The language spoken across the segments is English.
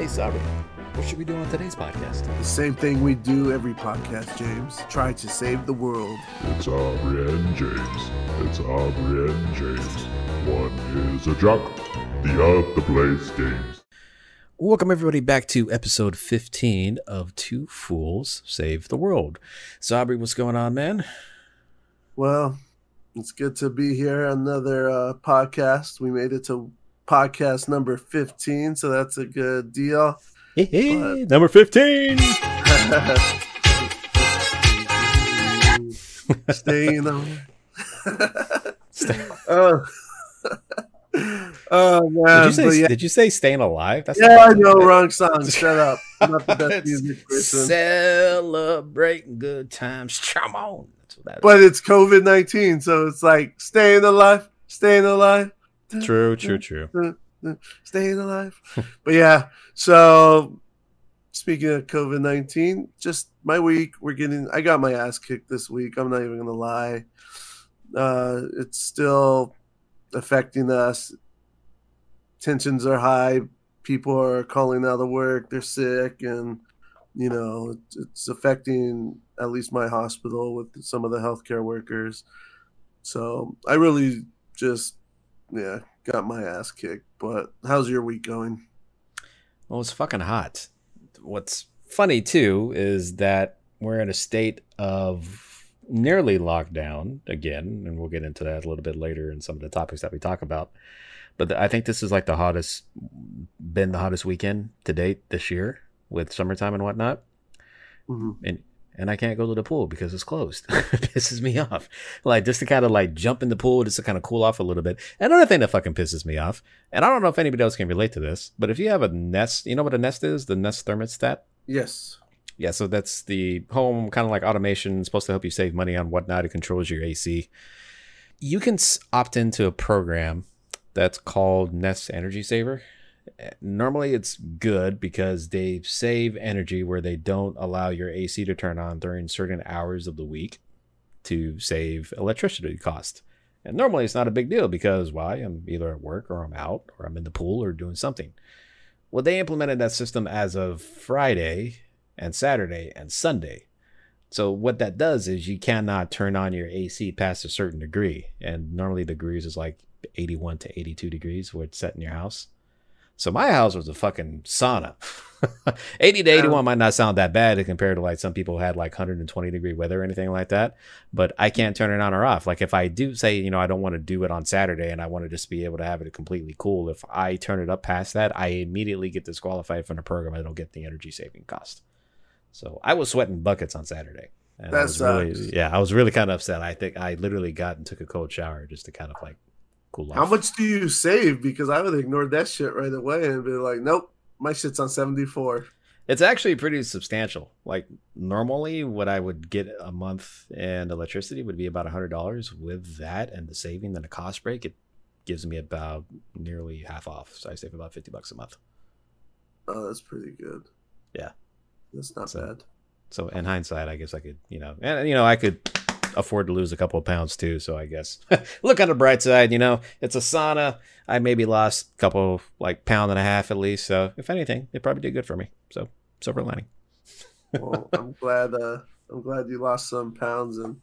Hey, Sabri, what should we do on today's podcast? The same thing we do every podcast, James. Try to save the world. It's Aubrey and James. It's Aubrey and James. One is a jock, the other plays games. Welcome, everybody, back to episode 15 of Two Fools Save the World. Sabri, what's going on, man? Well, it's good to be here. Another uh, podcast. We made it to podcast number 15, so that's a good deal. Hey, hey, number 15. Staying on. Stay- oh. oh man! did, you say, yeah, did you say staying alive? That's yeah, I know, wrong song. Shut up. I'm not the best music person. Celebrating good times. Come on. That's what that But it's COVID 19, so it's like staying alive, staying alive. True, mm, true, mm, true. Mm, staying alive. but yeah, so speaking of COVID 19, just my week, we're getting, I got my ass kicked this week. I'm not even going to lie. Uh, it's still affecting us. Tensions are high. People are calling out of work. They're sick. And, you know, it's, it's affecting at least my hospital with some of the healthcare workers. So I really just, yeah, got my ass kicked. But how's your week going? Well, it's fucking hot. What's funny too is that we're in a state of nearly lockdown again, and we'll get into that a little bit later in some of the topics that we talk about. But I think this is like the hottest, been the hottest weekend to date this year with summertime and whatnot. Mhm. And and I can't go to the pool because it's closed. it pisses me off. Like just to kind of like jump in the pool just to kind of cool off a little bit. Another thing that fucking pisses me off, and I don't know if anybody else can relate to this, but if you have a Nest, you know what a Nest is? The Nest thermostat. Yes. Yeah, so that's the home kind of like automation, supposed to help you save money on whatnot. It controls your AC. You can opt into a program that's called Nest Energy Saver. Normally, it's good because they save energy where they don't allow your AC to turn on during certain hours of the week to save electricity cost. And normally, it's not a big deal because why? I'm either at work or I'm out or I'm in the pool or doing something. Well, they implemented that system as of Friday and Saturday and Sunday. So what that does is you cannot turn on your AC past a certain degree, and normally the degrees is like 81 to 82 degrees where it's set in your house. So my house was a fucking sauna. 80 to 81 might not sound that bad compared to like some people had like 120 degree weather or anything like that, but I can't turn it on or off. Like if I do say, you know, I don't want to do it on Saturday and I want to just be able to have it completely cool, if I turn it up past that, I immediately get disqualified from the program. I don't get the energy saving cost. So I was sweating buckets on Saturday. And I That was really, yeah, I was really kind of upset. I think I literally got and took a cold shower just to kind of like cool off. How much do you save? Because I would have ignored that shit right away and be like, nope, my shit's on 74. It's actually pretty substantial. Like normally, what I would get a month in electricity would be about a hundred dollars. With that and the saving and the cost break, it gives me about nearly half off. So I save about fifty bucks a month. Oh, that's pretty good. Yeah. That's not So- bad. So in hindsight, I guess I could, you know, and you know, I could afford to lose a couple of pounds too. So I guess look on the bright side. You know, it's a sauna. I maybe lost a couple, like pound and a half at least. So if anything, it probably did good for me. So silver lining. Well, I'm glad uh I'm glad you lost some pounds and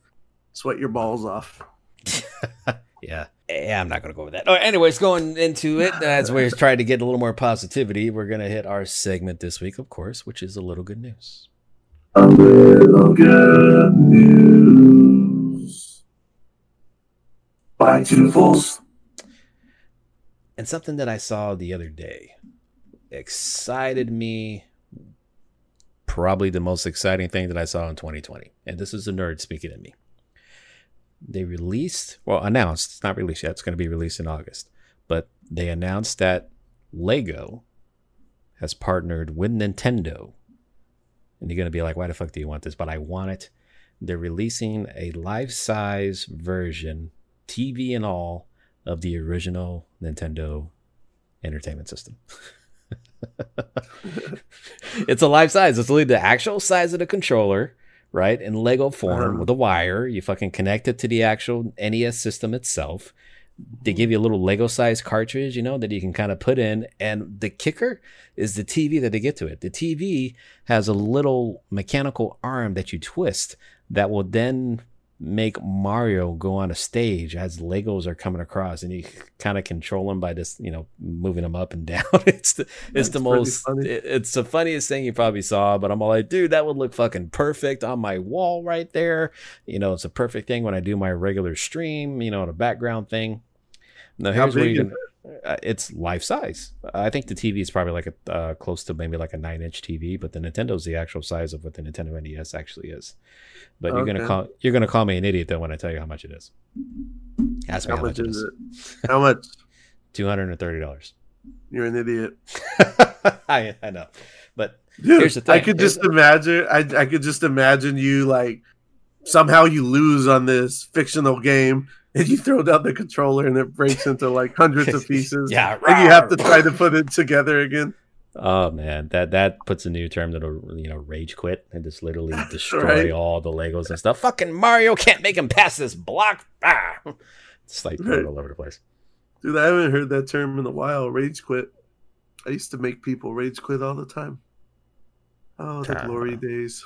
sweat your balls off. Yeah. Yeah, I'm not going to go with that. Oh, anyways, going into it, as we're trying to get a little more positivity, we're going to hit our segment this week, of course, which is a little good news. A little good news. By two fools. And something that I saw the other day excited me. Probably the most exciting thing that I saw in 2020. And this is a nerd speaking to me. They released, well, announced, it's not released yet, it's going to be released in August. But they announced that Lego has partnered with Nintendo. And you're going to be like, why the fuck do you want this? But I want it. They're releasing a life size version, TV and all, of the original Nintendo Entertainment System. it's a life size. It's literally the actual size of the controller, right? In Lego form Uh-huh. with a wire. You fucking connect it to the actual NES system itself. They give you a little Lego size cartridge, you know, that you can kind of put in. And the kicker is the TV that they get to it. The TV has a little mechanical arm that you twist that will then make Mario go on a stage as Legos are coming across, and you kind of control them by just you know moving them up and down. it's the it's That's the most it- it's the funniest thing you probably saw. But I'm all like, dude, that would look fucking perfect on my wall right there. You know, it's a perfect thing when I do my regular stream. You know, the background thing. How here's where you can. Uh, it's life size. I think the TV is probably like a uh, close to maybe like a nine inch TV, but the Nintendo's the actual size of what the Nintendo NES actually is. But you're gonna call you're gonna call me an idiot though when I tell you how much it is. Ask me How how, much much it is is. it? How much? Two hundred and thirty dollars. You're an idiot. I I know, but Dude, Here's the thing. I could Here's just imagine. I I could just imagine you like somehow you lose on this fictional game and you throw down the controller and it breaks into like hundreds of pieces. yeah, and you have to try to put it together again. Oh man, that that puts a new term that'll you know rage quit and just literally destroy Right. all the Legos and stuff. Fucking Mario can't make him pass this block. Ah! It's like Right. all over the place. Dude, I haven't heard that term in a while. Rage quit. I used to make people rage quit all the time. Oh, the Ah. glory days.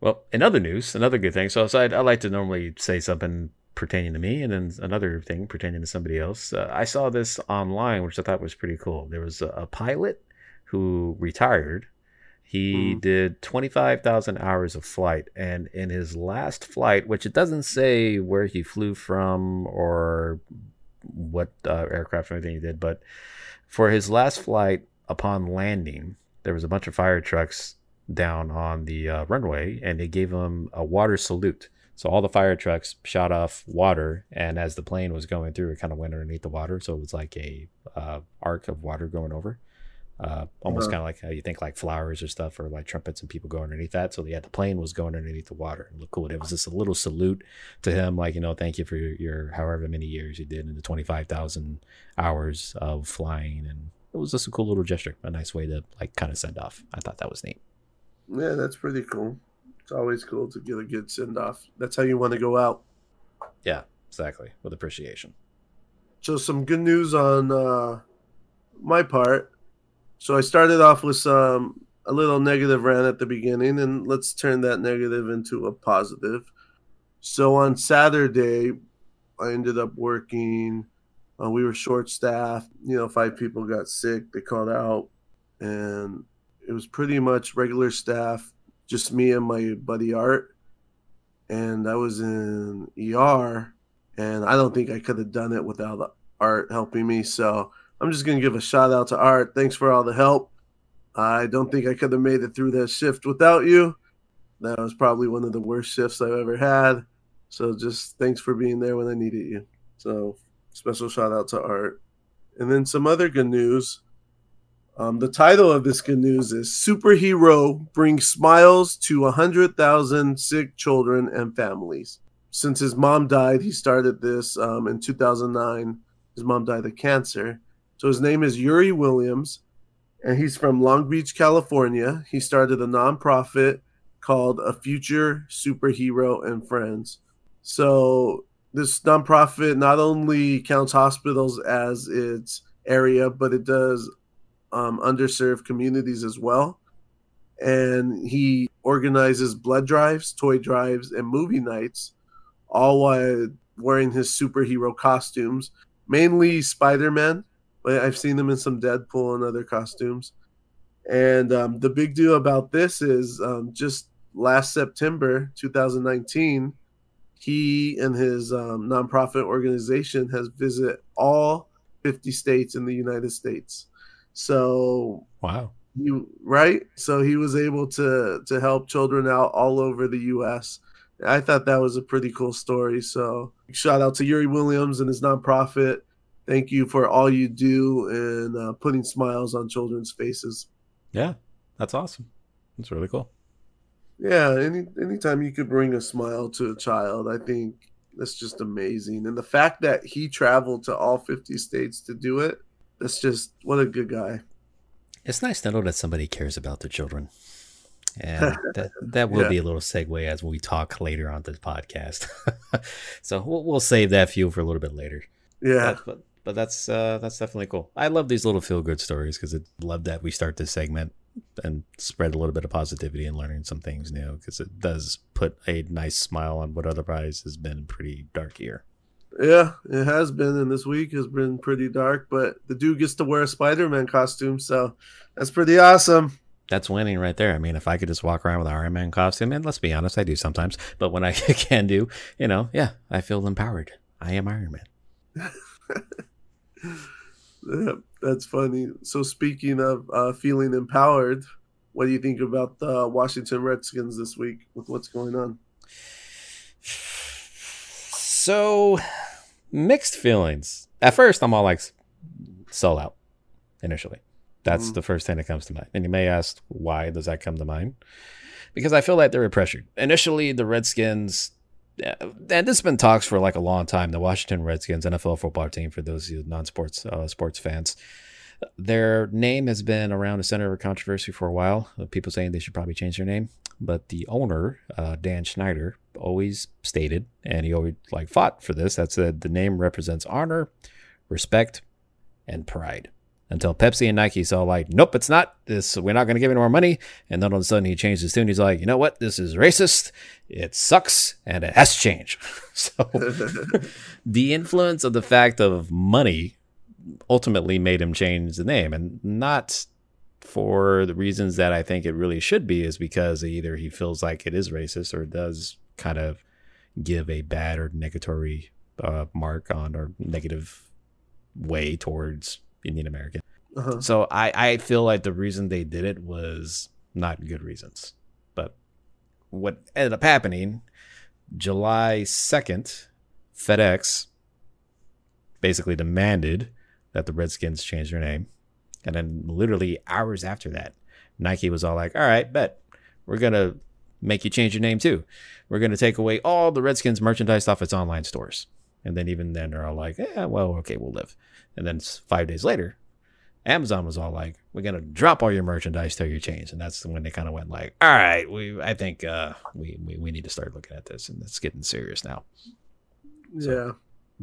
Well, in other news, another good thing. So, so I, I like to normally say something pertaining to me, and then another thing pertaining to somebody else. Uh, I saw this online, which I thought was pretty cool. There was a, a pilot who retired. He Hmm. did twenty five thousand hours of flight, and in his last flight, which it doesn't say where he flew from or what uh, aircraft or anything he did, but for his last flight, upon landing, there was a bunch of fire trucks down on the uh, runway and they gave him a water salute. So all the fire trucks shot off water, and as the plane was going through, it kind of went underneath the water. So it was like a uh, arc of water going over, uh, almost Uh-huh. kind of like how you think like flowers or stuff, or like trumpets and people go underneath that. So yeah, the plane was going underneath the water. It looked cool. It was just a little salute to him, like you know, thank you for your, your however many years you did in the twenty five thousand hours of flying, and it was just a cool little gesture, a nice way to like kind of send off. I thought that was neat. Yeah, that's pretty cool. It's always cool to get a good send off. That's how you want to go out. Yeah, exactly. With appreciation. So some good news on uh, my part. So I started off with some a little negative rant at the beginning, and let's turn that negative into a positive. So on Saturday, I ended up working. Uh, we were short staffed. You know, five people got sick. They called out, and it was pretty much regular staff, just me and my buddy Art. And I was in ER, and I don't think I could have done it without Art helping me. So I'm just gonna give a shout out to Art. Thanks for all the help. I don't think I could have made it through that shift without you. That was probably one of the worst shifts I've ever had. So just thanks for being there when I needed you. So special shout out to Art. And then some other good news. Um, the title of this good news is Superhero Brings Smiles to 100,000 Sick Children and Families. Since his mom died, he started this um, in 2009. His mom died of cancer. So his name is Yuri Williams, and he's from Long Beach, California. He started a nonprofit called A Future Superhero and Friends. So this nonprofit not only counts hospitals as its area, but it does um, underserved communities as well. And he organizes blood drives, toy drives, and movie nights, all while wearing his superhero costumes, mainly Spider Man, but I've seen him in some Deadpool and other costumes. And um, the big deal about this is um, just last September 2019, he and his um, nonprofit organization has visited all 50 states in the United States. So Wow. you right so he was able to to help children out all over the us i thought that was a pretty cool story so shout out to yuri williams and his nonprofit thank you for all you do and uh, putting smiles on children's faces Yeah, that's awesome. That's really cool. yeah any anytime you could bring a smile to a child i think that's just amazing and the fact that he traveled to all 50 states to do it that's just what a good guy It's nice to know that somebody cares about their children. And that, that will Yeah. be a little segue as we talk later on this podcast. so we'll, we'll save that fuel for a little bit later. Yeah. But, but, but that's uh, that's definitely cool. I love these little feel good stories because I love that we start this segment and spread a little bit of positivity and learning some things new because it does put a nice smile on what otherwise has been a pretty dark year. Yeah, it has been, and this week has been pretty dark. But the dude gets to wear a Spider-Man costume, so that's pretty awesome. That's winning right there. I mean, if I could just walk around with an Iron Man costume, and let's be honest, I do sometimes, but when I can do, you know, yeah, I feel empowered. I am Iron Man. Yeah, that's funny. So speaking of uh, feeling empowered, what do you think about the Washington Redskins this week with what's going on? So mixed feelings. At first, I'm all like, sell out initially. That's Mhm. the first thing that comes to mind. And you may ask, why does that come to mind? Because I feel like they were pressured. Initially, the Redskins, and this has been talks for like a long time. The Washington Redskins, NFL football team, for those of you non-sports uh, sports fans, their name has been around the center of controversy for a while. Uh, People saying they should probably change their name, but the owner, uh, Dan Snyder, always stated, and he always like fought for this. That said, the name represents honor, respect, and pride. Until Pepsi and Nike saw like, nope, it's not. This we're not going to give any more money. And then all of a sudden he changed his tune. He's like, you know what? This is racist. It sucks, and it has to change. so the influence of the fact of money ultimately made him change the name, and not for the reasons that I think it really should be, is because either he feels like it is racist or does kind of give a bad or negatory uh, mark on or negative way towards Indian American. Uh-huh. So I, I feel like the reason they did it was not good reasons. But what ended up happening, July 2nd, FedEx basically demanded that the Redskins change their name. And then literally hours after that, Nike was all like, all right, bet. We're going to make you change your name too. We're going to take away all the Redskins merchandise off its online stores. And then even then, they're all like, yeah, well, okay, we'll live. And then five days later, Amazon was all like, "We're gonna drop all your merchandise till you change," and that's when they kind of went like, "All right, we I think uh, we, we we need to start looking at this, and it's getting serious now." Yeah.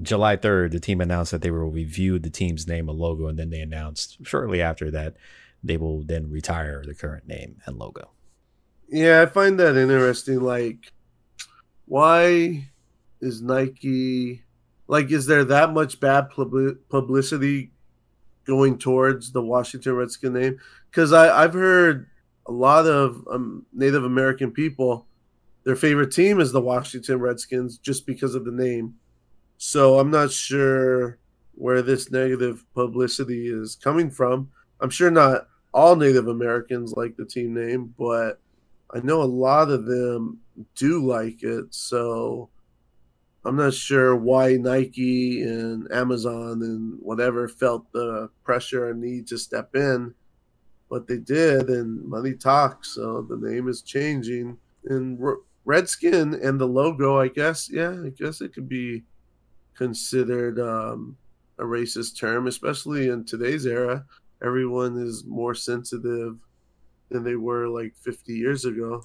July third, the team announced that they will review the team's name and logo, and then they announced shortly after that they will then retire the current name and logo. Yeah, I find that interesting. Like, why is Nike like? Is there that much bad publi- publicity going towards the Washington Redskin name? Because I've heard a lot of um, Native American people, their favorite team is the Washington Redskins just because of the name. So I'm not sure where this negative publicity is coming from. I'm sure not all Native Americans like the team name, but I know a lot of them do like it. So I'm not sure why Nike and Amazon and whatever felt the pressure and need to step in, but they did, and money talks. So the name is changing. And Redskin and the logo, I guess, yeah, I guess it could be considered um, a racist term, especially in today's era. Everyone is more sensitive than they were like 50 years ago.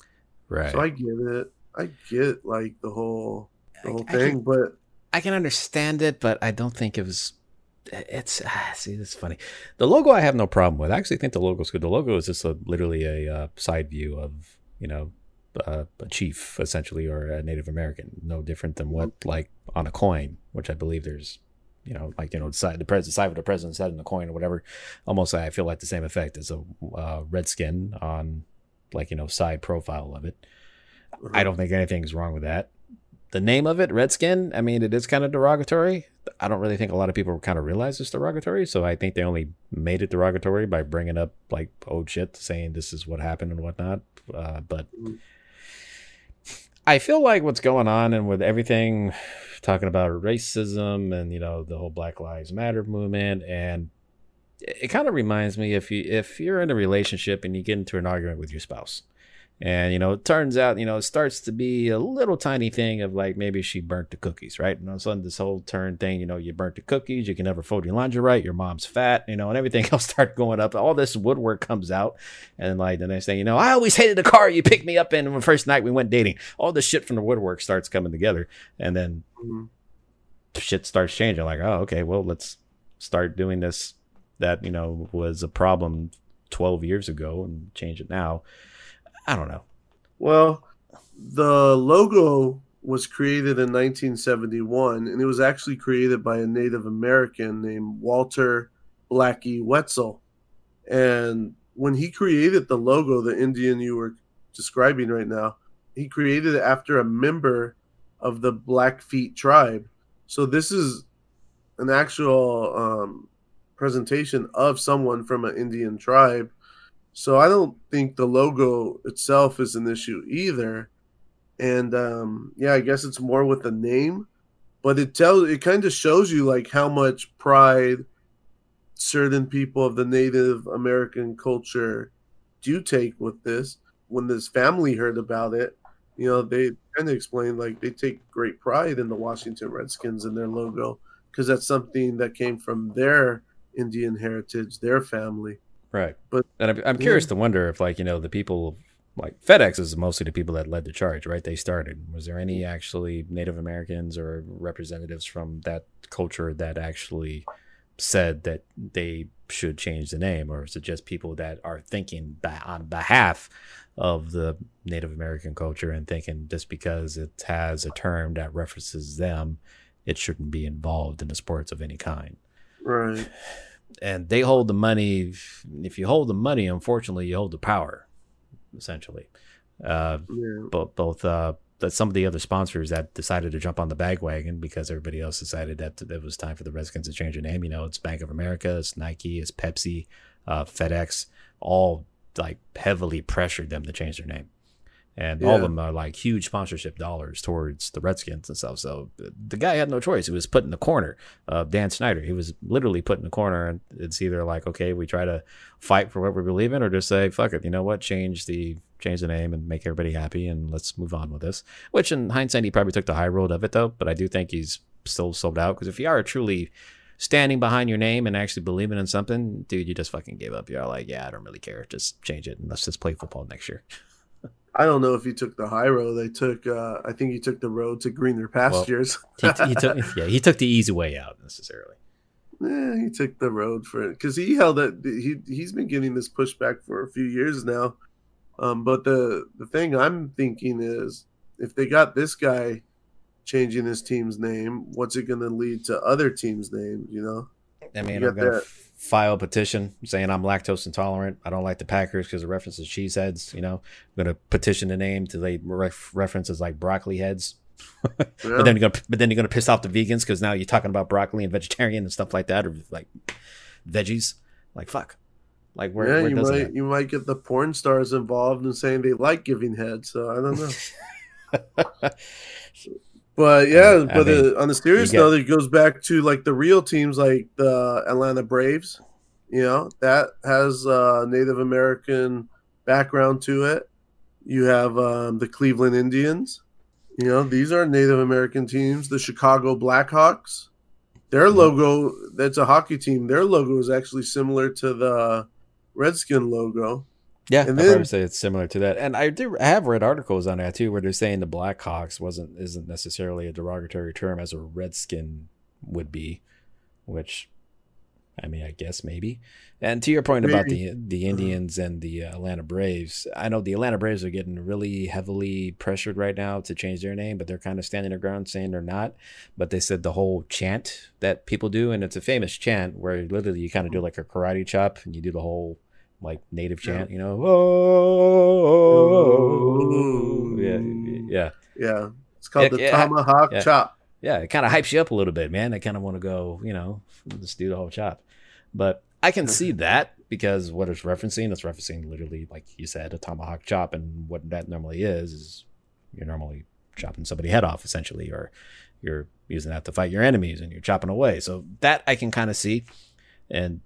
Right. So I get it. I get like the whole the whole I thing, can- but I can understand it, but I don't think it was. It's ah, see, it's funny. The logo I have no problem with. I actually think the logo's good. The logo is just a, literally a uh, side view of you know uh, a chief essentially or a Native American. No different than what like on a coin, which I believe there's you know like you know the side the president side of the president's head in the coin or whatever. Almost I feel like the same effect as a uh, red skin on like you know side profile of it. I don't think anything's wrong with that. The name of it, Redskin, I mean, it is kind of derogatory. I don't really think a lot of people kind of realize it's derogatory. So I think they only made it derogatory by bringing up like old shit, saying this is what happened and whatnot. Uh, but Mm. I feel like what's going on and with everything talking about racism and, you know, the whole Black Lives Matter movement and it kind of reminds me if you if you're in a relationship and you get into an argument with your spouse And you know, it turns out, you know, it starts to be a little tiny thing of like maybe she burnt the cookies, right? And all of a sudden, this whole turn thing, you know, you burnt the cookies, you can never fold your laundry right, your mom's fat, you know, and everything else start going up. All this woodwork comes out, and like the next thing you know, I always hated the car you picked me up in the first night we went dating. All this shit from the woodwork starts coming together, and then Mhm. shit starts changing. Like, oh, okay, well, let's start doing this. That you know was a problem 12 years ago and change it now. I don't know. Well, the logo was created in 1971, and it was actually created by a Native American named Walter Blackie Wetzel. And when he created the logo, the Indian you were describing right now, he created it after a member of the Blackfeet tribe. So this is an actual um, presentation of someone from an Indian tribe. So I don't think the logo itself is an issue either. And um, yeah, I guess it's more with the name, but it tells it kind of shows you like how much pride certain people of the Native American culture do take with this. When this family heard about it, you know, they kind of explained like they take great pride in the Washington Redskins and their logo because that's something that came from their Indian heritage, their family. Right. But- and I'm, I'm curious to wonder if, like, you know, the people like FedEx is mostly the people that led the charge, right? They started. Was there any actually Native Americans or representatives from that culture that actually said that they should change the name, or is it just people that are thinking on behalf of the Native American culture and thinking just because it has a term that references them, it shouldn't be involved in the sports of any kind? Right. And they hold the money. If you hold the money, unfortunately, you hold the power, essentially. Uh, Yeah. both both uh, that some of the other sponsors that decided to jump on the bagwagon because everybody else decided that it was time for the Redskins to change their name. You know, it's Bank of America, it's Nike, it's Pepsi, uh, FedEx, all like heavily pressured them to change their name. And all of them are like huge sponsorship dollars towards the Redskins and stuff. So uh, the guy had no choice. He was put in the corner of Dan Snyder. He was literally put in the corner, and it's either like, okay, we try to fight for what we believe in, or just say, fuck it, you know what, change the change the name and make everybody happy, and let's move on with this. Which, in hindsight, he probably took the high road of it, though. But I do think he's still sold out because if you are truly standing behind your name and actually believing in something, dude, you just fucking gave up. You're like, yeah, I don't really care. Just change it and let's just play football next year. I don't know if he took the high road. They took, uh, I think he took the road to greener pastures. He, he took, yeah, he took the easy way out necessarily. yeah, he took the road for it because he held it. He he's been getting this pushback for a few years now. Um, but the the thing I'm thinking is, if they got this guy changing his team's name, what's it going to lead to other teams' names? You know? I mean, I'm gonna that. f- file a petition saying I'm lactose intolerant. I don't like the Packers because it references cheese heads. You know, I'm gonna petition the name to they ref- references like broccoli heads. Yeah. But then you're gonna, but then you're gonna piss off the vegans because now you're talking about broccoli and vegetarian and stuff like that, or like veggies. Like fuck, like where, yeah, where you might you might get the porn stars involved and saying they like giving head. So I don't know. But yeah, I but mean, uh, on the serious get- note, it goes back to like the real teams, like the Atlanta Braves. You know that has uh, Native American background to it. You have um, the Cleveland Indians. You know these are Native American teams. The Chicago Blackhawks. Their Mhm. logo, that's a hockey team. Their logo is actually similar to the Redskin logo. Yeah, And I'd then- probably say it's similar to that. And I do I have read articles on that too, where they're saying the Blackhawks wasn't isn't necessarily a derogatory term as a Redskin would be, which I mean, I guess maybe. And to your point about the the Indians and the uh, Atlanta Braves, I know the Atlanta Braves are getting really heavily pressured right now to change their name, but they're kind of standing their ground saying they're not. But they said the whole chant that people do, and it's a famous chant where literally you kind of do like a karate chop and you do the whole like native Yeah. chant, you know, oh, yeah, yeah, Yeah, it's called Yeah, the Tomahawk yeah. Chop. yeah. It kind of hypes you up a little bit, man. I kind of want to go, you know, just do the whole chop. But I can see that because what it's referencing, it's referencing literally, like you said, a tomahawk chop, and what that normally is is you're normally chopping somebody head off, essentially, or you're using that to fight your enemies, and you're chopping away. So that I can kind of see, and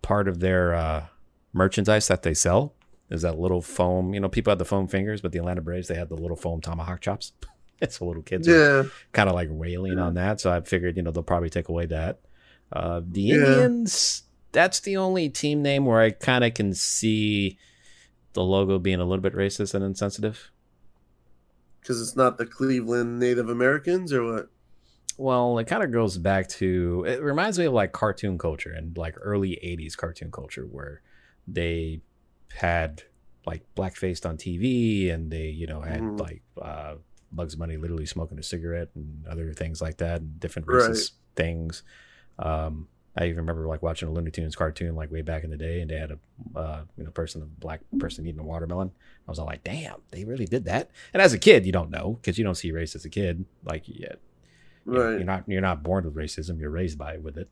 part of their uh, merchandise that they sell is that little foam. You know, people had the foam fingers, but the Atlanta Braves they had the little foam tomahawk chops. it's a little kids Yeah. kind of like railing on that. So I figured, you know, they'll probably take away that. Uh, the Yeah. Indians, that's the only team name where I kind of can see the logo being a little bit racist and insensitive. Because it's not the Cleveland Native Americans or what? Well, it kind of goes back to it reminds me of like cartoon culture and like early 80s cartoon culture where they had like blackfaced on TV and they, you know, had Mhm. like uh Bugs Bunny literally smoking a cigarette and other things like that and different Right. things. Um I even remember like watching a Looney Tunes cartoon like way back in the day, and they had a uh, you know person, a black person eating a watermelon. I was all like, "Damn, they really did that." And as a kid, you don't know because you don't see race as a kid. Like, yeah, know, Right. you're not you're not born with racism. You're raised by it with it.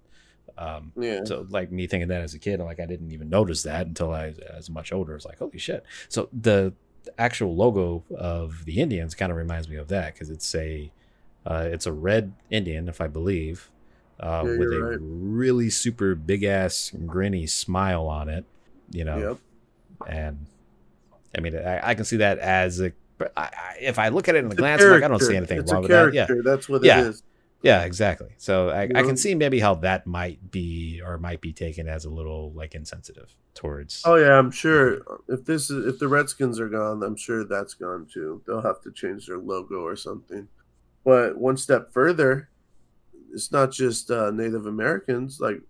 Um, Yeah. so like me thinking that as a kid, like I didn't even notice that until I was much older. It's like holy shit. So the actual logo of the Indians kind of reminds me of that because it's a uh, it's a red Indian, if I believe, uh, Yeah, with a right. really super big ass grinny smile on it. You know, Yep. and I mean I, I can see that as a. I, I, if I look at it in the glance, like I don't see anything it's wrong with that. Yeah, character. That's what Yeah. it is. Yeah, exactly. So I, I can see maybe how that might be or might be taken as a little like insensitive towards. Oh yeah, I'm sure if this is if the Redskins are gone, I'm sure that's gone too. They'll have to change their logo or something. But one step further, it's not just uh, Native Americans. Like,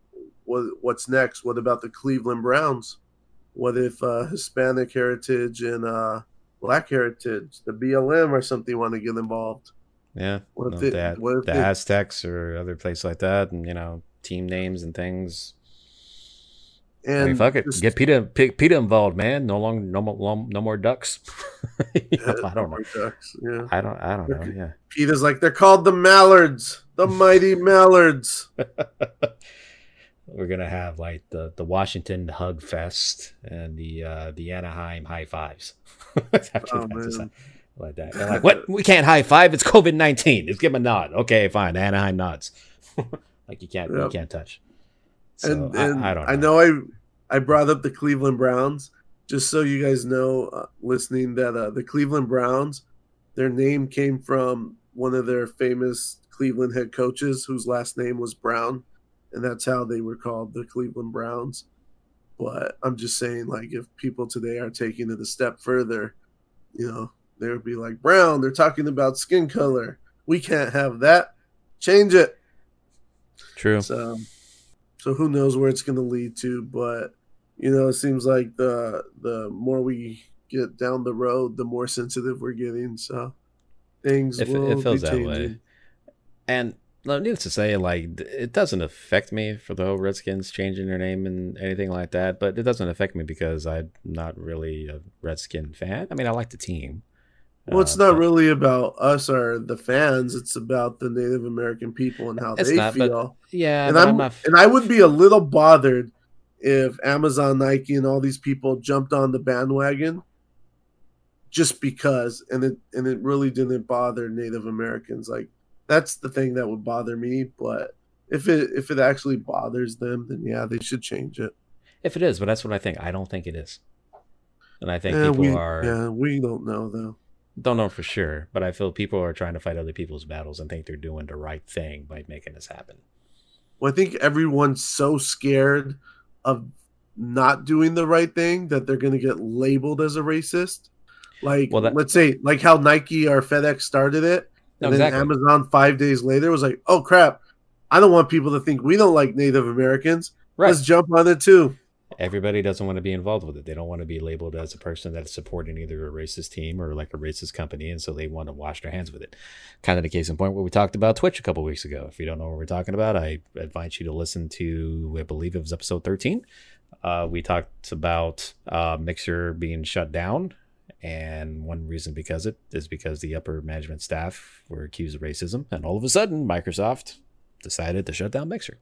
what what's next? What about the Cleveland Browns? What if uh, Hispanic heritage and uh, Black heritage, the BLM or something, want to get involved? Yeah, What no, it- that, what if the it- Aztecs or other place like that, and you know team names and things. I And mean, fuck it, just- get PETA PETA involved, man. No longer, no more, no more ducks. You know, I don't know. Ducks, Yeah. I don't. I don't know. Yeah. PETA's like they're called the Mallards, the mighty Mallards. We're gonna have like the the Washington Hug Fest and the uh the Anaheim High Fives. Oh, man. like that. They're like, what? We can't high five. It's COVID nineteen. Just give him a nod. Okay, fine. Anaheim nods. like you can't you can't touch. So and, and I, I don't. Know. I know I I brought up the Cleveland Browns just so you guys know, uh, listening that uh, the Cleveland Browns, their name came from one of their famous Cleveland head coaches whose last name was Brown, and that's how they were called the Cleveland Browns. But I'm just saying, like, if people today are taking it a step further, you know, they would be like, Brown, they're talking about skin color. We can't have that. Change it. True. So, so who knows where it's going to lead to? But you know, it seems like the the more we get down the road, the more sensitive we're getting. So things It, f- will it feels be that way. And no, needless to say, like it doesn't affect me for the whole Redskins changing their name and anything like that. But it doesn't affect me because I'm not really a Redskin fan. I mean, I like the team. Well, it's Uh, not really about us or the fans. It's about the Native American people and how It's they not, but- feel. Yeah, and I'm, not. and I would be a little bothered if Amazon, Nike, and all these people jumped on the bandwagon just because, and it and it really didn't bother Native Americans. Like that's the thing that would bother me. But if it if it actually bothers them, then yeah, they should change it. If it is, but that's what I think. I don't think it is. And I think yeah, people we, are yeah, we don't know though. Don't know for sure, but I feel people are trying to fight other people's battles and think they're doing the right thing by making this happen. Well, I think everyone's so scared of not doing the right thing that they're going to get labeled as a racist. Like, Well, that- let's say, like how Nike or FedEx started it, No, and then exactly. Amazon five days later was like, "Oh crap, I don't want people to think we don't like Native Americans. Right. Let's jump on it too." Everybody doesn't want to be involved with it. They don't want to be labeled as a person that's supporting either a racist team or like a racist company, and so they want to wash their hands with it. Kind of the case in point where we talked about Twitch a couple weeks ago. If you don't know what we're talking about, I invite you to listen to, I believe it was episode 13. Uh, we talked about uh, Mixer being shut down, and one reason because it is because the upper management staff were accused of racism, and all of a sudden Microsoft decided to shut down Mixer.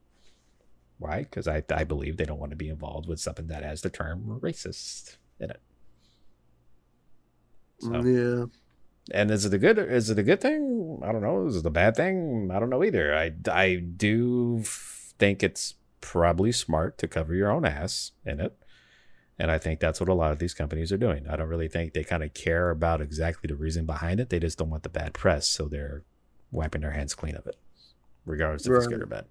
Why? Because I, I believe they don't want to be involved with something that has the term racist in it. So, mm, Yeah, and is it a good is it a good thing? I don't know. Is it a bad thing? I don't know either. I, I do think it's probably smart to cover your own ass in it And I think that's what a lot of these companies are doing. I don't really think they kind of care about exactly the reason behind it. They just don't want the bad press, so they're wiping their hands clean of it, regardless if it's good Right. or bad.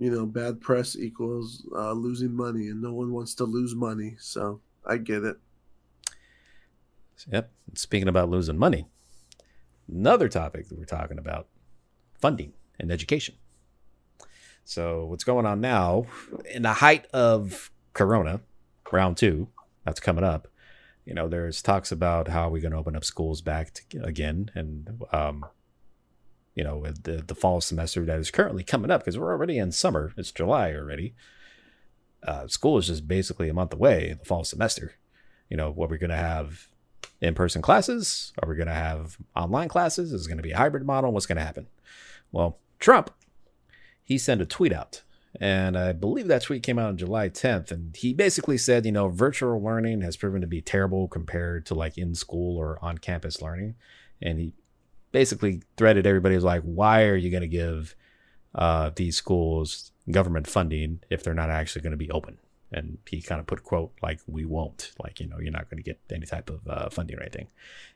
You know, bad press equals uh, losing money, and no one wants to lose money. So I get it. Yep. Speaking about losing money, another topic that we're talking about funding and education. So, what's going on now in the height of Corona, round two, that's coming up? You know, there's talks about how we're going to open up schools back to, again, and um, you know, the the fall semester that is currently coming up because we're already in summer. It's July already. Uh, school is just basically a month away. The fall semester. You know, what we're going to have in-person classes? Are we going to have online classes? Is it going to be a hybrid model? What's going to happen? Well, Trump, he sent a tweet out, and I believe that tweet came out on July 10th, and he basically said, you know, virtual learning has proven to be terrible compared to like in school or on-campus learning, and he basically threaded everybody was like, why are you going to give uh, these schools government funding if they're not actually going to be open? and he kind of put a quote like we won't like you know you're not going to get any type of uh, funding or anything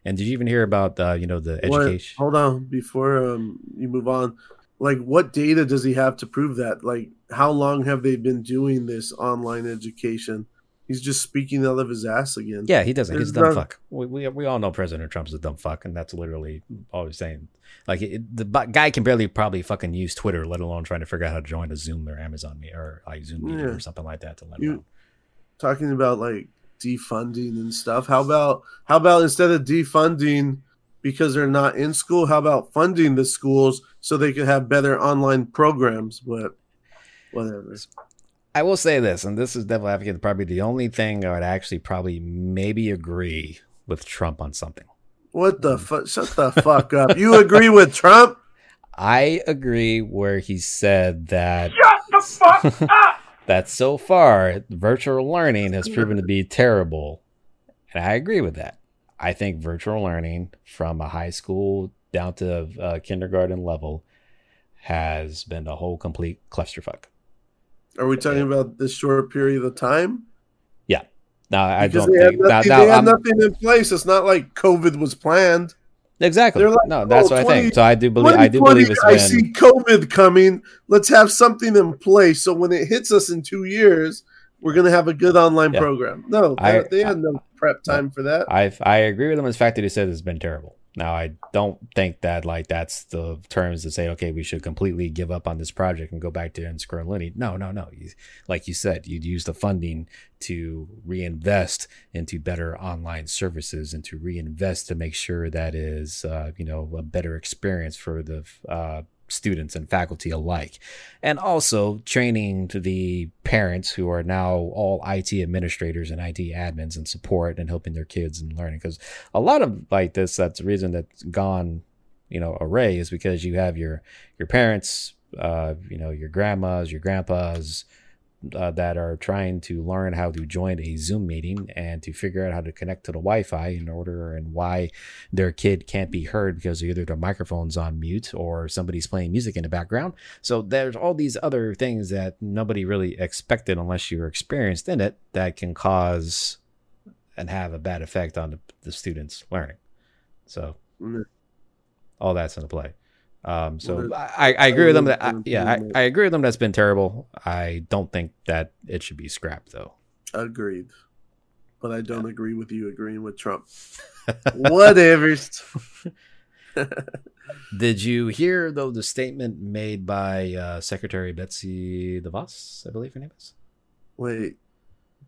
and did you even hear about uh, you know the What- education hold on before um, you move on. Like, what data does he have to prove that? Like, how long have they been doing this online education? He's just speaking out of his ass again. yeah he doesn't he's a dumb none- fuck we, we, we all know president trump's a dumb fuck and that's literally all he's saying like it, the guy can barely probably fucking use twitter let alone trying to figure out how to join a zoom or amazon me or like zoom meeting Yeah. or something like that to let You- him know. talking about like defunding and stuff. How about how about instead of defunding because they're not in school, how about funding the schools so they could have better online programs? But whatever. I will say this, and this is Devil Advocate, probably the only thing I would actually probably maybe agree with Trump on something. What the fuck? Shut the fuck up. You agree with Trump? I agree where he said that Shut the fuck up! that so far virtual learning has proven to be terrible. And I agree with that. I think virtual learning from a high school down to uh, kindergarten level has been a whole complete clusterfuck. Are we talking about this short period of time? Yeah. No, I Because don't they, think now, nothing, now they had I'm, nothing in place. It's not like COVID was planned. exactly. like, no, that's oh, what I think. So I do believe I do believe it's I been see COVID coming. Let's have something in place so when it hits us in two years, we're gonna have a good online Yeah. program. No, I- they, had no prep time for that. I I agree with him in the fact that he said it's been terrible. Now I don't think that like that's the terms to say okay we should completely give up on this project and go back to Inscroll Lineage. No, no, no. You, like you said, you'd use the funding to reinvest into better online services and to reinvest to make sure that is uh, you know a better experience for the uh, students and faculty alike, and also training to the parents who are now all IT administrators and IT admins and support and helping their kids and learning. Because a lot of like this that's the reason that's gone you know array is because you have your your parents uh you know your grandmas your grandpas uh, that are trying to learn how to join a zoom meeting and to figure out how to connect to the wi-fi in order and why their kid can't be heard because either their microphone's on mute or somebody's playing music in the background so there's all these other things that nobody really expected unless you're experienced in it that can cause and have a bad effect on the, the students learning. So Mm. all that's in the play. Um, so Well, I, I agree with them that I, yeah I, I, agree with them that's been terrible. I don't think that it should be scrapped though. Agreed. But I don't agree with you agreeing with Trump. Whatever. Did you hear though the statement made by uh, Secretary Betsy DeVos? I believe her name is. Wait,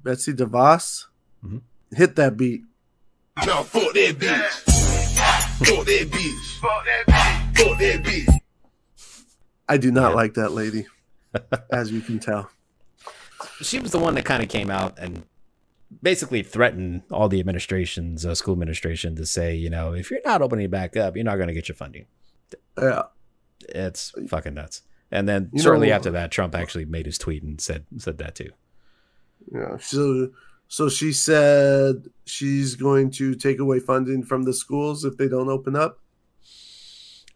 Betsy DeVos, Mhm. hit that beat. Now fuck that bitch. Fuck that bitch. Fuck that bitch. Fuck that bitch. I do not Yeah. like that lady, as you can tell. she was the one that kind of came out and basically threatened all the administrations, uh, school administration, to say, you know, if you're not opening it back up, you're not going to get your funding. Yeah, It's fucking nuts. And then You shortly know- after that, Trump actually made his tweet and said said that too. yeah. So, so she said she's going to take away funding from the schools if they don't open up.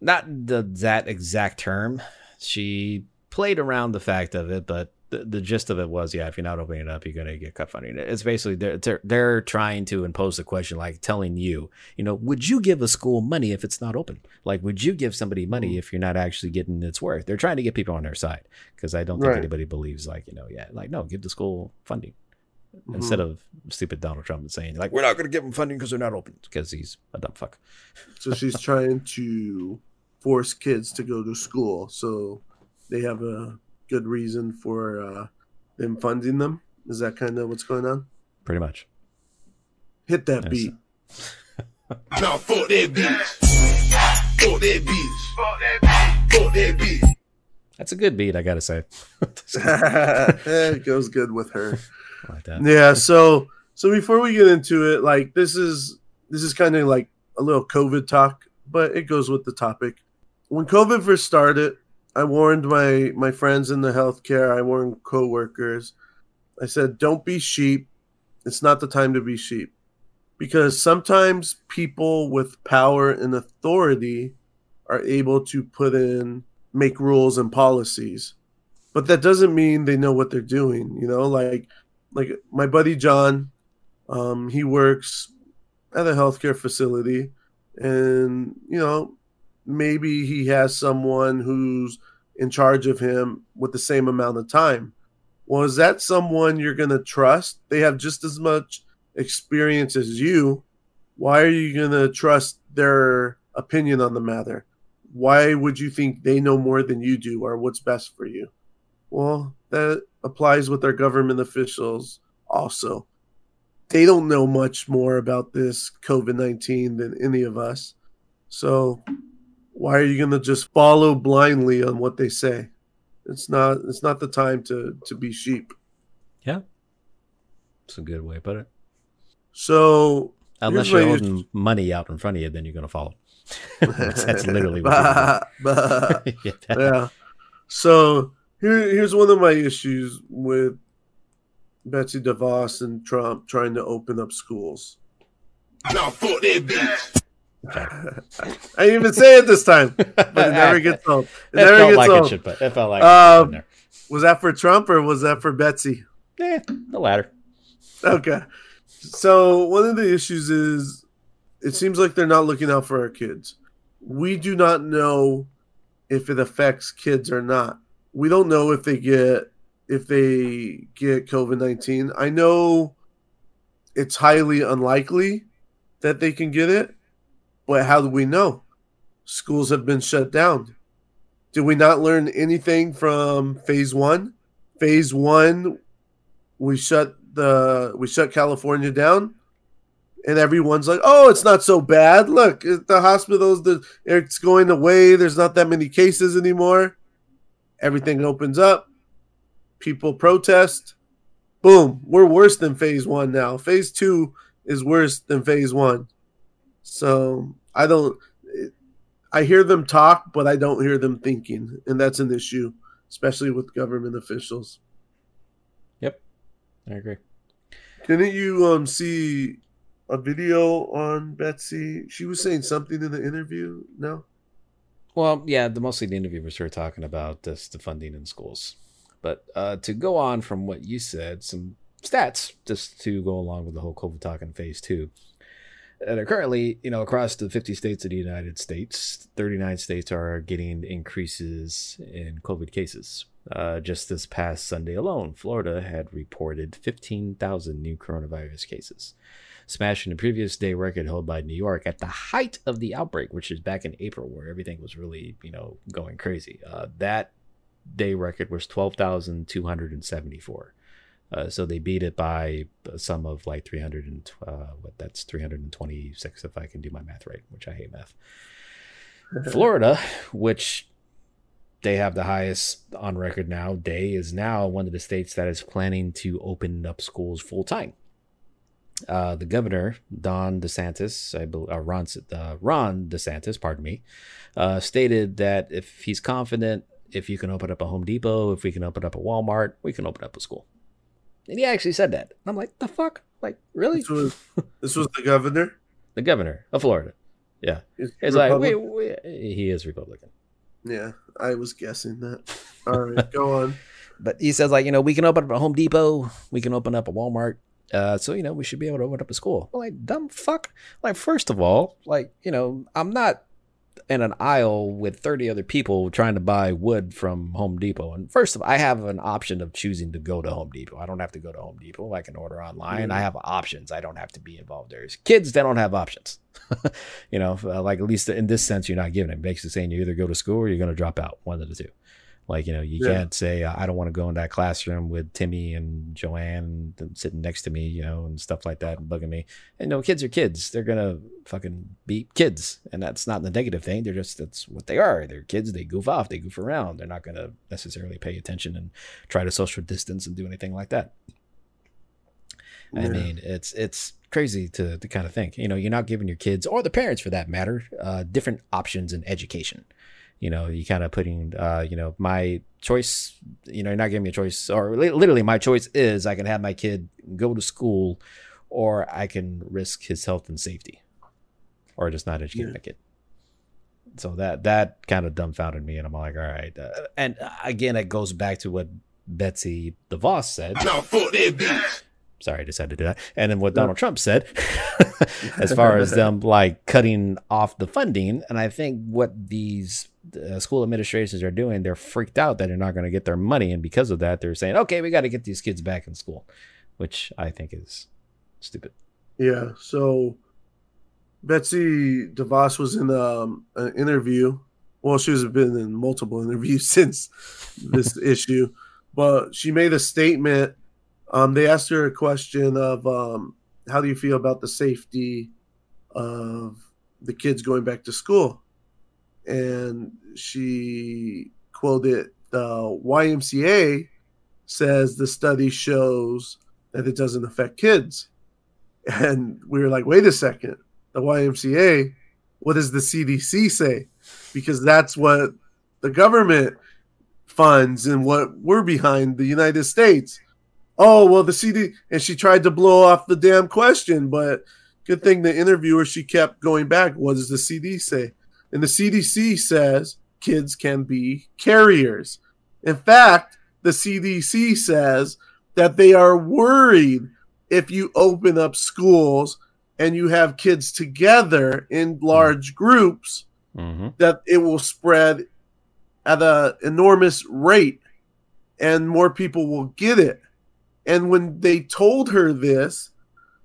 Not the that exact term. She played around the fact of it, but the, the gist of it was, yeah, if you're not opening it up, you're gonna get cut funding. It's basically they're, they're they're trying to impose the question, like telling you, you know, would you give a school money if it's not open? Like, would you give somebody money hmm. if you're not actually getting its worth? They're trying to get people on their side because I don't think Right. anybody believes, like, you know, yeah, like no, give the school funding mm-hmm. instead of stupid Donald Trump saying like we're not gonna give them funding because they're not open because he's a dumb fuck. So she's trying to force kids to go to school, so they have a good reason for uh, them funding them. Is that kind of what's going on? Pretty much. Hit that Yes. beat. Now fuck that bitch. Fuck that bitch. Fuck that bitch. Fuck that bitch. That's a good beat, I gotta say. it goes good with her. like that. Yeah. So so before we get into it, like this is this is kind of like a little COVID talk, but it goes with the topic. When COVID first started, I warned my my friends in the healthcare. I warned coworkers. I said, "Don't be sheep. It's not the time to be sheep." Because sometimes people with power and authority are able to put in make rules and policies. But that doesn't mean they know what they're doing, you know? Like like my buddy John, um, he works at a healthcare facility, and you know, maybe he has someone who's in charge of him with the same amount of time. Well, is that someone you're gonna trust? They have just as much experience as you. Why are you gonna trust their opinion on the matter? Why would you think they know more than you do or what's best for you? Well, that applies with our government officials also. They don't know much more about this COVID 19 than any of us. So, why are you going to just follow blindly on what they say? It's not it's not the time to to be sheep. Yeah, it's a good way to put it. So, Unless you're my holding money out in front of you, then you're gonna follow. that's, that's literally what you're yeah, yeah. So here, here's one of my issues with Betsy DeVos and Trump trying to open up schools. Now fuck that bitch. I didn't even say it this time, but it never gets old. It, It never felt gets like old. it should, but it felt like Um, it Was that for Trump or was that for Betsy? Eh, the latter. Okay. So one of the issues is it seems like they're not looking out for our kids. We do not know if it affects kids or not. We don't know if they get if they get COVID-19. I know it's highly unlikely that they can get it, but how do we know? Schools have been shut down. Did we not learn anything from phase 1? Phase 1 we shut the we shut California down, and everyone's like, "Oh, it's not so bad. Look, the hospitals, the it's going away. There's not that many cases anymore. Everything opens up. People protest. Boom, we're worse than phase one now. Phase two is worse than phase one. So I don't. I hear them talk, but I don't hear them thinking, and that's an issue, especially with government officials. Yep, I agree. Didn't you um see a video on Betsy? She was saying something in the interview. No. Well, yeah, the mostly the interview interviewers were talking about this, the funding in schools. But uh, to go on from what you said, some stats just to go along with the whole COVID talk in phase two. And uh, currently, you know, across the 50 states of the United States, 39 states are getting increases in COVID cases. Uh, just this past Sunday alone, Florida had reported 15,000 new coronavirus cases, smashing the previous day record held by New York at the height of the outbreak, which is back in April, where everything was really, you know, going crazy. Uh, that day record was 12,274. Uh, so they beat it by a sum of like 300 and uh, what that's 326 if I can do my math right, which I hate math. Florida, which they have the highest on record now, day is now one of the states that is planning to open up schools full time. Uh, the governor, Don DeSantis, I believe, uh, Ron, uh, Ron DeSantis, pardon me, uh, stated that if he's confident, if you can open up a Home Depot, if we can open up a Walmart, we can open up a school. And he actually said that. And I'm like, the fuck? Like, really? This was this was the governor. The governor of Florida. Yeah. Is It's like, wait, wait, he is Republican. Yeah, I was guessing that. All right, go on. but he says like you know we can open up a Home Depot, we can open up a Walmart. Uh, so you know we should be able to open up a school. Well, like dumb fuck. Like first of all, like you know I'm not in an aisle with 30 other people trying to buy wood from Home Depot. And first of all, I have an option of choosing to go to Home Depot. I don't have to go to Home Depot. I can order online. Mhm. I have options. I don't have to be involved. There's kids that don't have options. you know, like at least in this sense, you're not giving it. Basically saying you either go to school or you're going to drop out. One of the two. Like, you know, you Yeah. can't say, I don't want to go in that classroom with Timmy and Joanne sitting next to me, you know, and stuff like that and bugging me. And no, kids are kids. They're gonna fucking be kids, and that's not the negative thing. They're just that's what they are. They're kids. They goof off. They goof around. They're not gonna necessarily pay attention and try to social distance and do anything like that. I mean, it's it's crazy to to kind of think. You know, you're not giving your kids or the parents for that matter uh, different options in education. You know, you kind of putting, uh, you know, my choice. You know, you're not giving me a choice, or li- literally, my choice is I can have my kid go to school, or I can risk his health and safety, or just not educate Yeah. my kid. So that that kind of dumbfounded me, and I'm like, all right. Uh, and uh, again, it goes back to what Betsy DeVos said Now fuck that bitch. Sorry, I decided to do that. And then what Donald Trump said, as far as them like cutting off the funding, and I think what these uh, school administrations are doing, they're freaked out that they're not going to get their money, and because of that, they're saying, okay, we got to get these kids back in school, which I think is stupid. Yeah. So Betsy DeVos was in um, an interview. Well, she's been in multiple interviews since this issue, but she made a statement. Um, they asked her a question of um, how do you feel about the safety of the kids going back to school, and she quoted the YMCA says the study shows that it doesn't affect kids. And we were like, wait a second, the YMCA, what does the CDC say? Because that's what the government funds and what we're behind the United States. Oh, well, the CD, and she tried to blow off the damn question, but good thing the interviewer, she kept going back. What does the CD say? And the CDC says kids can be carriers. In fact, the CDC says that they are worried if you open up schools and you have kids together in large groups Mm-hmm. that it will spread at an enormous rate and more people will get it. And when they told her this,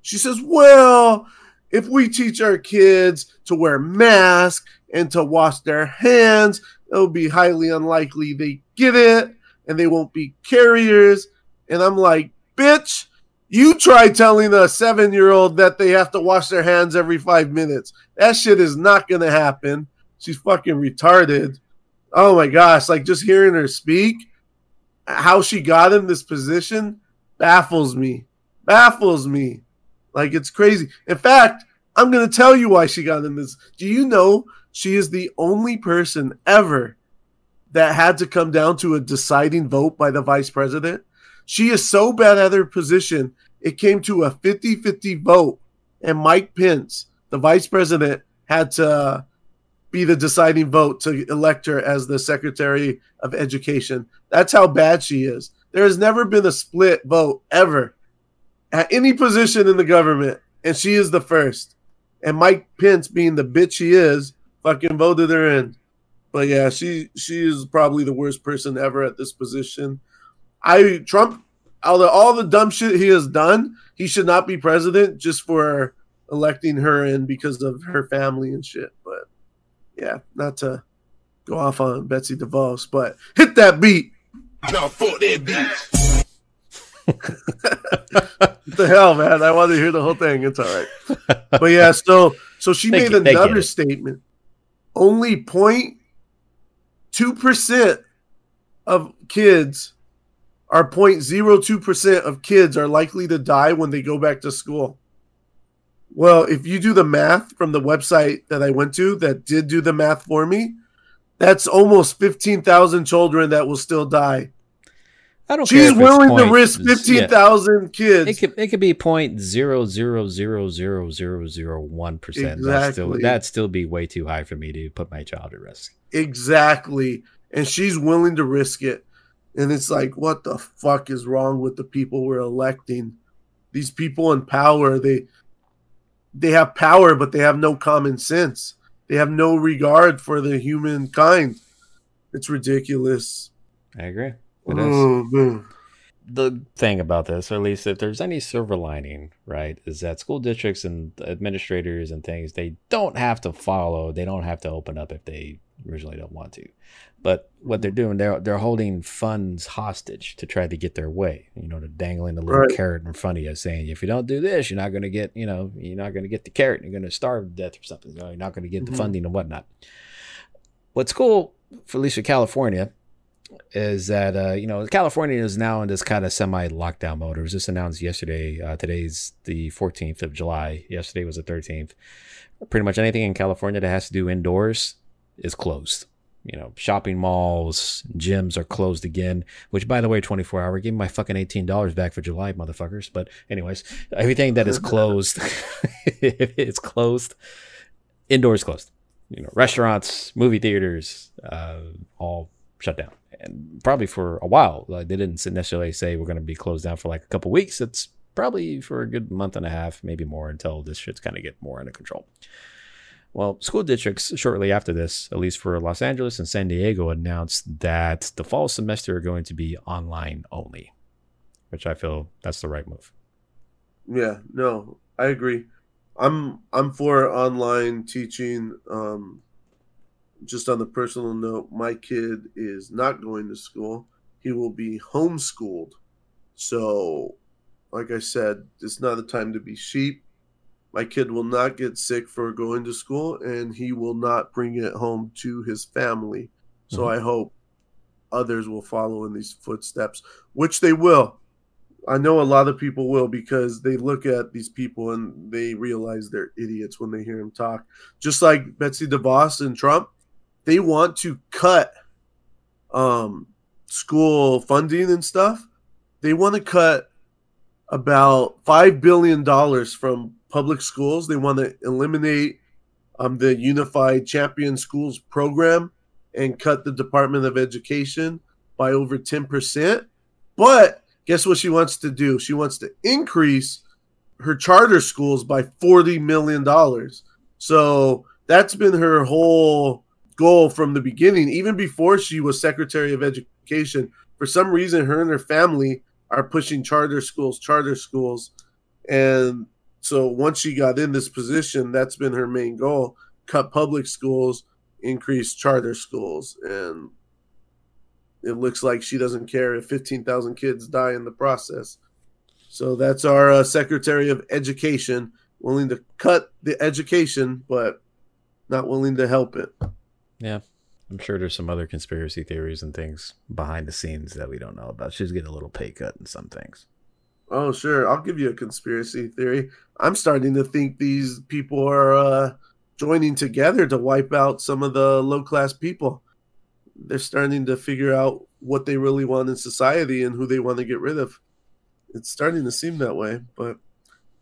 she says, Well, if we teach our kids to wear masks and to wash their hands, it'll be highly unlikely they get it and they won't be carriers. And I'm like, Bitch, you try telling a seven year old that they have to wash their hands every five minutes. That shit is not going to happen. She's fucking retarded. Oh my gosh. Like just hearing her speak, how she got in this position baffles me. Baffles me. Like it's crazy. In fact, I'm going to tell you why she got in this. Do you know she is the only person ever that had to come down to a deciding vote by the vice president? She is so bad at her position, it came to a 50 50 vote, and Mike Pence, the vice president, had to be the deciding vote to elect her as the Secretary of Education. That's how bad she is. There has never been a split vote ever at any position in the government, and she is the first. And Mike Pence, being the bitch he is, fucking voted her in. But yeah, she she is probably the worst person ever at this position. I Trump out of all the dumb shit he has done, he should not be president just for electing her in because of her family and shit. But yeah, not to go off on Betsy DeVos, but hit that beat. Now fuck that bitch. What the hell, man? I want to hear the whole thing. It's all right. But yeah, so so she They made get- they get another statement. Only 0.2 percent of kids are 0.02 percent of kids are likely to die when they go back to school. Well, if you do the math from the website that I went to that did do the math for me, that's almost 15,000 children that will still die. I don't. She's willing to risk yeah. 15,000 kids. It could it could be point zero zero zero zero zero zero one percent. That's still that'd still be way too high for me to put my child at risk. Exactly. And she's willing to risk it. And it's like, what the fuck is wrong with the people we're electing? These people in power, they they have power, but they have no common sense. They have no regard for the humankind. It's ridiculous. I agree. It is. Oh, man. the thing about this, or at least if there's any silver lining, right, is that school districts and administrators and things, they don't have to follow, they don't have to open up if they originally don't want to. But what they're doing, they're they're holding funds hostage to try to get their way. You know, they're dangling a little Right. carrot in front of you, saying if you don't do this, you're not going to get, you know, you're not going to get the carrot. You're going to starve to death or something. You know, you're not going to get Mhm. the funding and whatnot. What's cool, for at least for California, is that uh, you know California is now in this kind of semi lockdown mode. It was just announced yesterday. Uh, today's the 14th of July. Yesterday was the 13th. Pretty much anything in California that has to do indoors is closed. You know, shopping malls, gyms are closed again. Which, by the way, 24 hour. Give me my fucking $18 back for July, motherfuckers. But anyways, everything that is closed, it's closed. Indoors closed. You know, restaurants, movie theaters, uh, all shut down and probably for a while. Like they didn't necessarily say we're going to be closed down for like a couple weeks. It's probably for a good month and a half, maybe more, until this shit's kind of get more under control. Well, school districts shortly after this, at least for Los Angeles and San Diego, announced that the fall semester are going to be online only, which I feel that's the right move. Yeah, no, I agree. I'm I'm for online teaching. Um, just on the personal note, my kid is not going to school. He will be homeschooled. So, like I said, it's not the time to be sheep. My kid will not get sick for going to school, and he will not bring it home to his family. So Mhm. I hope others will follow in these footsteps, which they will. I know a lot of people will because they look at these people and they realize they're idiots when they hear them talk. Just like Betsy DeVos and Trump, they want to cut um, school funding and stuff. They want to cut about five billion dollars from public schools. They want to eliminate um, the Unified Champion Schools program and cut the Department of Education by over ten percent. But guess what she wants to do? She wants to increase her charter schools by $40 million. So that's been her whole goal from the beginning, even before she was Secretary of Education. For some reason, her and her family are pushing charter schools, charter schools. And so once she got in this position, that's been her main goal cut public schools, increase charter schools. And it looks like she doesn't care if 15,000 kids die in the process. So that's our uh, Secretary of Education, willing to cut the education, but not willing to help it. I'm sure there's some other conspiracy theories and things behind the scenes that we don't know about. She's getting a little pay cut in some things. Oh, sure. I'll give you a conspiracy theory. I'm starting to think these people are uh, joining together to wipe out some of the low class people. They're starting to figure out what they really want in society and who they want to get rid of. It's starting to seem that way, but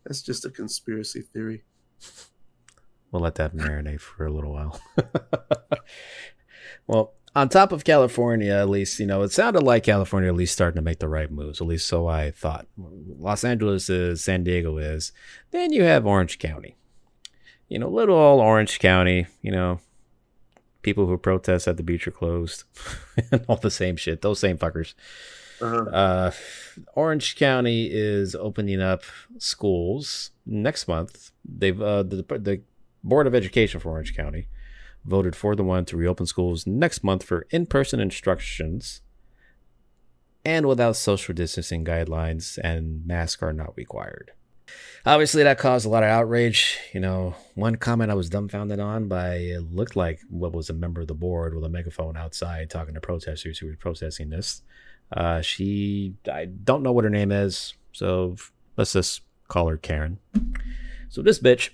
that's just a conspiracy theory. We'll let that marinate for a little while. well, on top of California, at least, you know, it sounded like California at least starting to make the right moves. At least so I thought. Los Angeles is, San Diego is. Then you have Orange County. You know, little old Orange County, you know, people who protest at the beach are closed and all the same shit. Those same fuckers. Uh-huh. Uh, Orange County is opening up schools next month. They've uh, the the Board of Education for Orange County voted for the one to reopen schools next month for in-person instructions and without social distancing guidelines and masks are not required. Obviously, that caused a lot of outrage. You know, one comment I was dumbfounded on by it looked like what was a member of the board with a megaphone outside talking to protesters who were protesting this. Uh, she, I don't know what her name is, so let's just call her Karen. So this bitch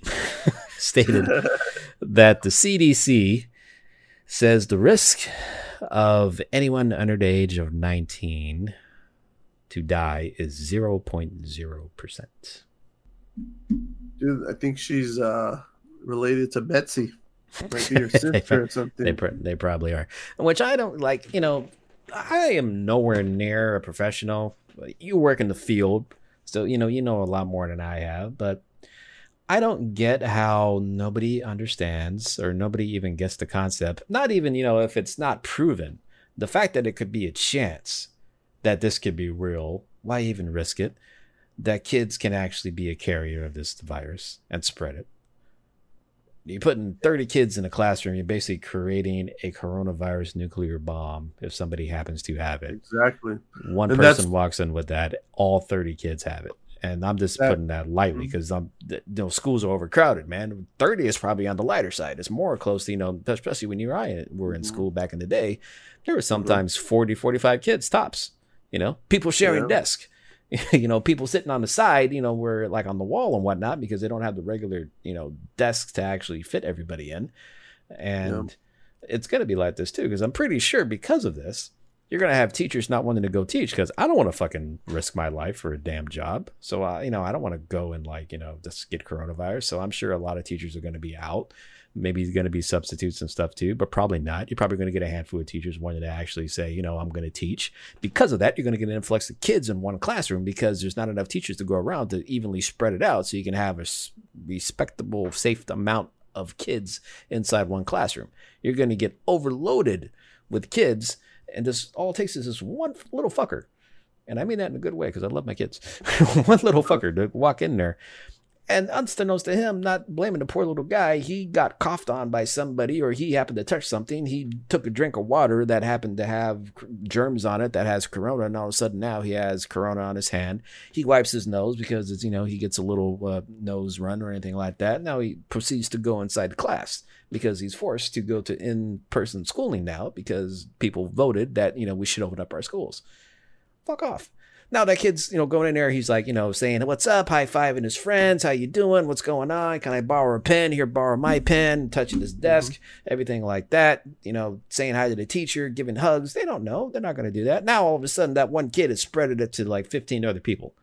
stated that the CDC says the risk of anyone under the age of 19 to die is 0.0%. Dude, I think she's uh, related to Betsy. Might be her sister or something. They, pr- they probably are. Which I don't like, you know, I am nowhere near a professional. You work in the field, so you know you know a lot more than I have, but I don't get how nobody understands or nobody even gets the concept. Not even, you know, if it's not proven. The fact that it could be a chance that this could be real, why even risk it? That kids can actually be a carrier of this virus and spread it. You're putting 30 kids in a classroom, you're basically creating a coronavirus nuclear bomb if somebody happens to have it. Exactly. One And person walks in with that, all 30 kids have it. And I'm just That- putting that lightly because I'm, you know, schools are overcrowded, man. 30 is probably on the lighter side. It's more close to, you know, especially when you and I were in Mhm. school back in the day, there were sometimes 40, 45 kids tops, you know, people sharing Yeah. desk, you know, people sitting on the side, you know, where like on the wall and whatnot, because they don't have the regular, you know, desks to actually fit everybody in. And it's going to be like this too, because I'm pretty sure because of this, you're going to have teachers not wanting to go teach because I don't want to fucking risk my life for a damn job. So, you know, I don't want to go and like, you know, just get coronavirus. So I'm sure a lot of teachers are going to be out. Maybe going to be substitutes and stuff too, but probably not. You're probably going to get a handful of teachers wanting to actually say, you know, I'm going to teach. Because of that, you're going to get an influx of kids in one classroom because there's not enough teachers to go around to evenly spread it out so you can have a respectable, safe amount of kids inside one classroom. You're going to get overloaded with kids, and this all it takes is this one little fucker. And I mean that in a good way because I love my kids. one little fucker to walk in there. And unbeknownst to him, not blaming the poor little guy, he got coughed on by somebody or he happened to touch something. He took a drink of water that happened to have germs on it that has corona. And all of a sudden now he has corona on his hand. He wipes his nose because it's, you know, he gets a little uh, nose run or anything like that. Now he proceeds to go inside the class because he's forced to go to in-person schooling now because people voted that, you know, we should open up our schools. Fuck off. Now that kid's, you know, going in there, he's like, you know, saying, "What's up?" High fiving his friends. How you doing? What's going on? Can I borrow a pen? Here, borrow my mm-hmm. pen. Touching his mm-hmm. desk, everything like that. You know, saying hi to the teacher, giving hugs. They don't know. They're not going to do that. Now all of a sudden, that one kid has spreaded it to like 15 other people.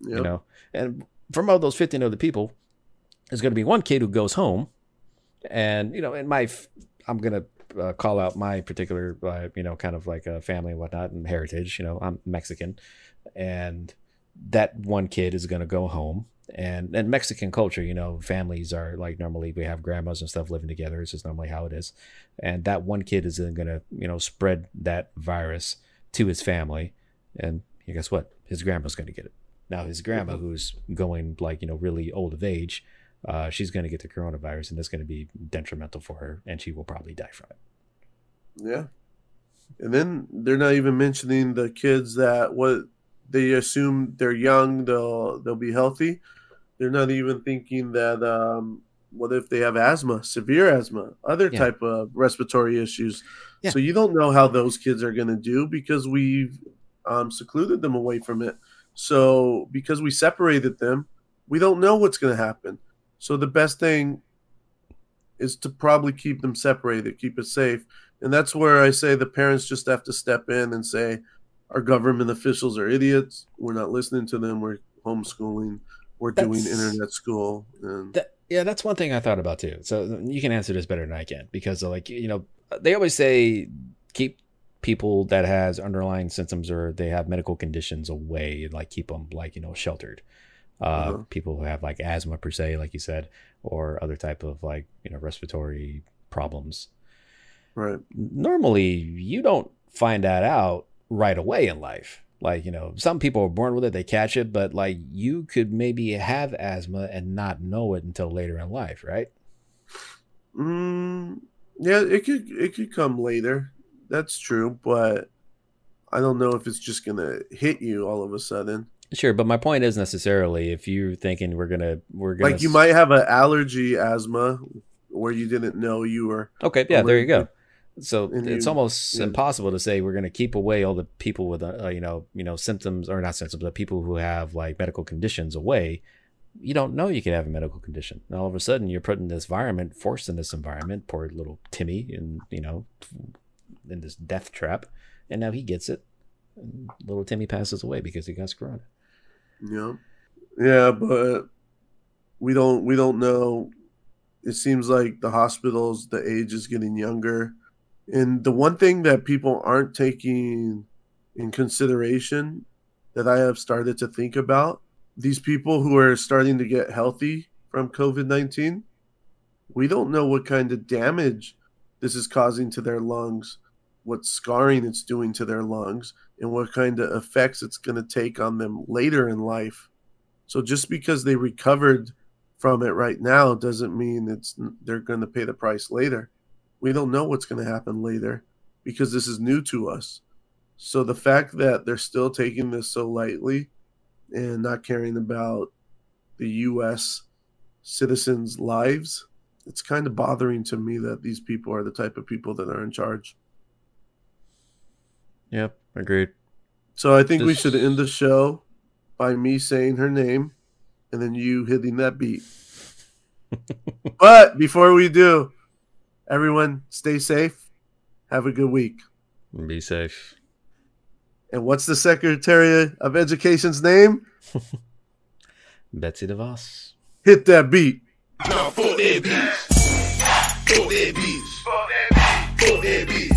Yep. You know, and from all those 15 other people, there's going to be one kid who goes home, and you know, in my, I'm gonna uh, call out my particular, uh, you know, kind of like a family and whatnot and heritage. You know, I'm Mexican, and that one kid is gonna go home. And and Mexican culture, you know, families are like normally we have grandmas and stuff living together. It's just normally how it is. And that one kid is then gonna, you know, spread that virus to his family. And guess what? His grandma's gonna get it. Now his grandma, who's going like you know really old of age, uh, she's going to get the coronavirus, and that's going to be detrimental for her, and she will probably die from it. Yeah. And then they're not even mentioning the kids that what they assume they're young, they'll they'll be healthy. They're not even thinking that um what if they have asthma, severe asthma, other Yeah. type of respiratory issues. Yeah. So you don't know how those kids are going to do because we've um, secluded them away from it. So because we separated them, we don't know what's going to happen. So the best thing is to probably keep them separated, keep it safe. And that's where I say the parents just have to step in and say, our government officials are idiots. We're not listening to them. We're homeschooling. We're doing internet school. And That, yeah, that's one thing I thought about too. So you can answer this better than I can because, uh, like, you know, they always say keep people that has underlying symptoms or they have medical conditions away, and like keep them like you know sheltered. Uh, Uh-huh. People who have like asthma per se, like you said, or other type of like you know respiratory problems. right. normally you don't find that out right away in life. Like, you know, some people are born with it, they catch it, but like you could maybe have asthma and not know it until later in life, right? Mm, yeah, it could it could come later. That's true, but I don't know if it's just gonna hit you all of a sudden. Sure, but my point is necessarily if you're thinking we're gonna we're gonna Like you might have an allergy asthma where you didn't know you were. Okay, yeah, there you go. So it's you- almost yeah. impossible to say we're going to keep away all the people with, uh, you know, you know, symptoms or not symptoms, but people who have like medical conditions away. You don't know you could have a medical condition. And all of a sudden, you're put in this environment, forced in this environment. Poor little Timmy, and you know, in this death trap, and now he gets it. And little Timmy passes away because he got corona. Yeah. Yeah, but we don't we don't know. It seems like the hospitals, the age is getting younger. And the one thing that people aren't taking in consideration that I have started to think about these people who are starting to get healthy from COVID 19, we don't know what kind of damage this is causing to their lungs, what scarring it's doing to their lungs, and what kind of effects it's going to take on them later in life. So just because they recovered from it right now doesn't mean it's they're going to pay the price later. We don't know what's going to happen later because this is new to us. So the fact that they're still taking this so lightly and not caring about the US citizens' lives, it's kind of bothering to me that these people are the type of people that are in charge. Yep, agreed. So I think we should end the show by me saying her name and then you hitting that beat. but before we do, everyone stay safe. Have a good week. Be safe. And what's the Secretary of Education's name? Betsy DeVos. Hit that beat. Nah, fuck that bitch. Fuck that bitch. Fuck that bitch.